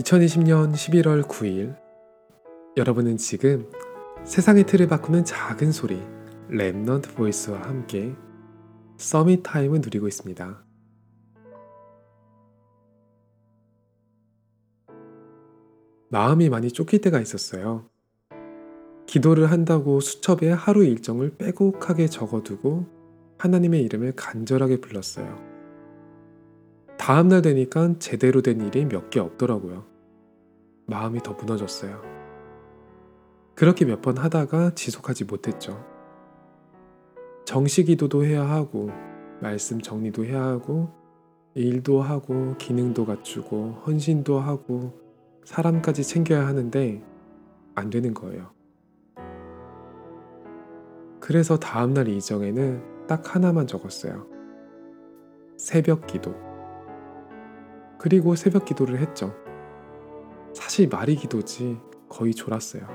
2020년 11월 9일 여러분은 지금 세상의 틀을 바꾸는 작은 소리 Remnant Voice와 함께 Summit Time을 누리고 있습니다. 마음이 많이 쫓길 때가 있었어요. 기도를 한다고 수첩에 하루 일정을 빼곡하게 적어두고 하나님의 이름을 간절하게 불렀어요. 다음날 되니까 제대로 된 일이 몇 개 없더라고요. 마음이 더 무너졌어요. 그렇게 몇 번 하다가 지속하지 못했죠. 정시 기도도 해야 하고, 말씀 정리도 해야 하고, 일도 하고, 기능도 갖추고, 헌신도 하고, 사람까지 챙겨야 하는데 안 되는 거예요. 그래서 다음날 이정에는 딱 하나만 적었어요. 새벽 기도. 그리고 새벽 기도를 했죠. 사실 말이 기도지 거의 졸았어요.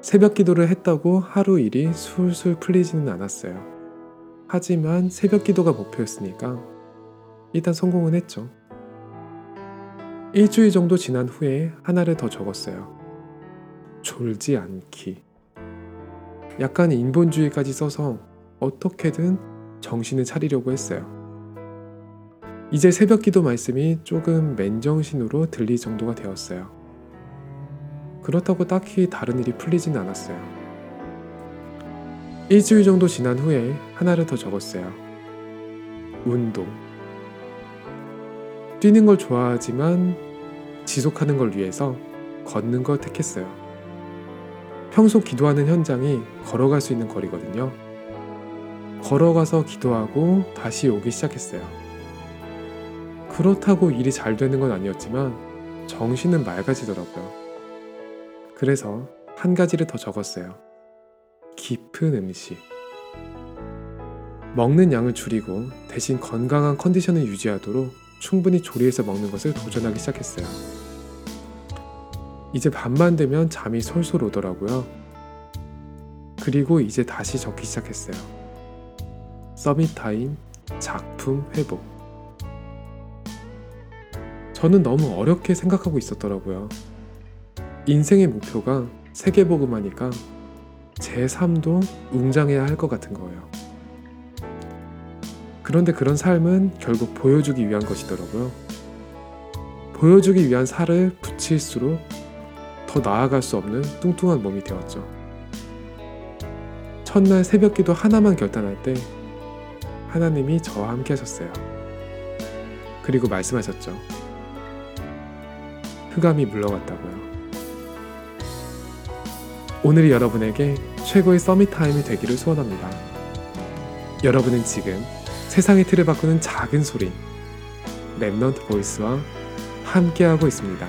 새벽 기도를 했다고 하루 일이 술술 풀리지는 않았어요. 하지만 새벽 기도가 목표였으니까 일단 성공은 했죠. 일주일 정도 지난 후에 하나를 더 적었어요. 졸지 않기. 약간 인본주의까지 써서 어떻게든 정신을 차리려고 했어요. 이제 새벽 기도 말씀이 조금 맨정신으로 들릴 정도가 되었어요. 그렇다고 딱히 다른 일이 풀리진 않았어요. 일주일 정도 지난 후에 하나를 더 적었어요. 운동. 뛰는 걸 좋아하지만 지속하는 걸 위해서 걷는 걸 택했어요. 평소 기도하는 현장이 걸어갈 수 있는 거리거든요. 걸어가서 기도하고 다시 오기 시작했어요. 그렇다고 일이 잘 되는 건 아니었지만 정신은 맑아지더라고요. 그래서 한 가지를 더 적었어요. 깊은 음식. 먹는 양을 줄이고 대신 건강한 컨디션을 유지하도록 충분히 조리해서 먹는 것을 도전하기 시작했어요. 이제 밤만 되면 잠이 솔솔 오더라고요. 그리고 이제 다시 적기 시작했어요. 서밋 타임 작품 회복. 저는 너무 어렵게 생각하고 있었더라고요. 인생의 목표가 세계복음하니까 제 삶도 웅장해야 할 것 같은 거예요. 그런데 그런 삶은 결국 보여주기 위한 것이더라고요. 보여주기 위한 살을 붙일수록 더 나아갈 수 없는 뚱뚱한 몸이 되었죠. 첫날 새벽 기도 하나만 결단할 때 하나님이 저와 함께 하셨어요. 그리고 말씀하셨죠. 흑암이 물러갔다고요. 오늘이 여러분에게 최고의 Summit Time이 되기를 소원합니다. 여러분은 지금 세상의 틀을 바꾸는 작은 소리 Remnant Voice와 함께하고 있습니다.